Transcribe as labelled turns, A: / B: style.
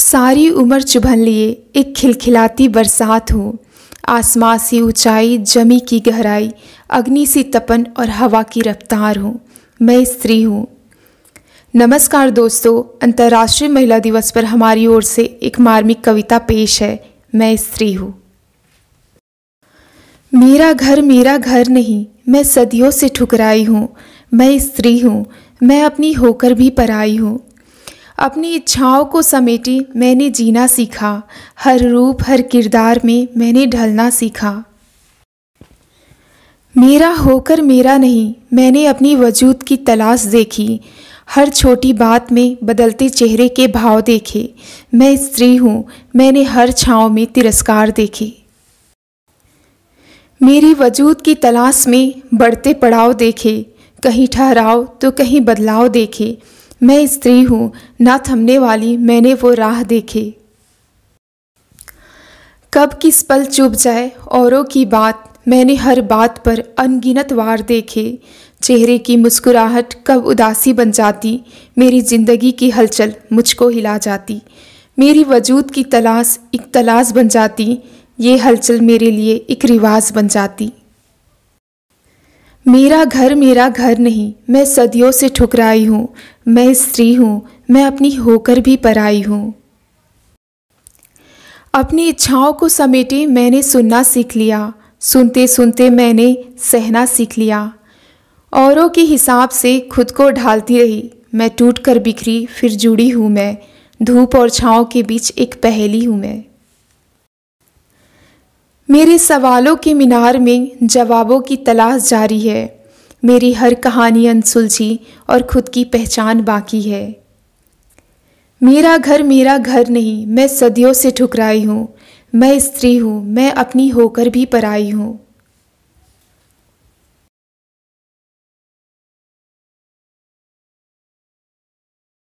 A: सारी उम्र चुभन लिए एक खिलखिलाती बरसात हूँ। आसमां सी ऊंचाई जमी की गहराई, अग्नि सी तपन और हवा की रफ्तार हूँ। मैं स्त्री हूँ। नमस्कार दोस्तों, अंतर्राष्ट्रीय महिला दिवस पर हमारी ओर से एक मार्मिक कविता पेश है। मैं स्त्री हूँ। मेरा घर मेरा घर नहीं, मैं सदियों से ठुकराई हूँ। मैं स्त्री हूँ, मैं अपनी होकर भी पराई हूँ। अपनी इच्छाओं को समेटे मैंने जीना सीखा। हर रूप, हर किरदार में मैंने ढलना सीखा। मेरा होकर मेरा नहीं, मैंने अपनी वजूद की तलाश देखी। हर छोटी बात में बदलते चेहरे के भाव देखे। मैं स्त्री हूँ, मैंने हर छाँव में तिरस्कार देखे। मेरी वजूद की तलाश में बढ़ते पड़ाव देखे। कहीं ठहराव तो कहीं बदलाव देखे। मैं स्त्री हूँ, ना थमने वाली मैंने वो राह देखे। कब किस पल चुप जाए, औरों की बात, मैंने हर बात पर अनगिनत वार देखे। चेहरे की मुस्कुराहट कब उदासी बन जाती, मेरी ज़िंदगी की हलचल मुझको हिला जाती। मेरी वजूद की तलाश एक तलाश बन जाती, ये हलचल मेरे लिए एक रिवाज बन जाती। मेरा घर मेरा घर नहीं, मैं सदियों से ठुकराई हूँ, मैं स्त्री हूँ, मैं अपनी होकर भी पराई हूँ। अपनी इच्छाओं को समेटे मैंने सुनना सीख लिया, सुनते सुनते मैंने सहना सीख लिया। औरों के हिसाब से खुद को ढालती रही, मैं टूट कर बिखरी, फिर जुड़ी हूँ मैं, धूप और छाँव के बीच एक पहेली हूँ मैं। मेरे सवालों के मीनार में जवाबों की तलाश जारी है। मेरी हर कहानी अनसुलझी और खुद की पहचान बाकी है। मेरा घर मेरा घर नहीं, मैं सदियों से ठुकराई हूँ। मैं स्त्री हूँ, मैं अपनी होकर भी पराई हूँ।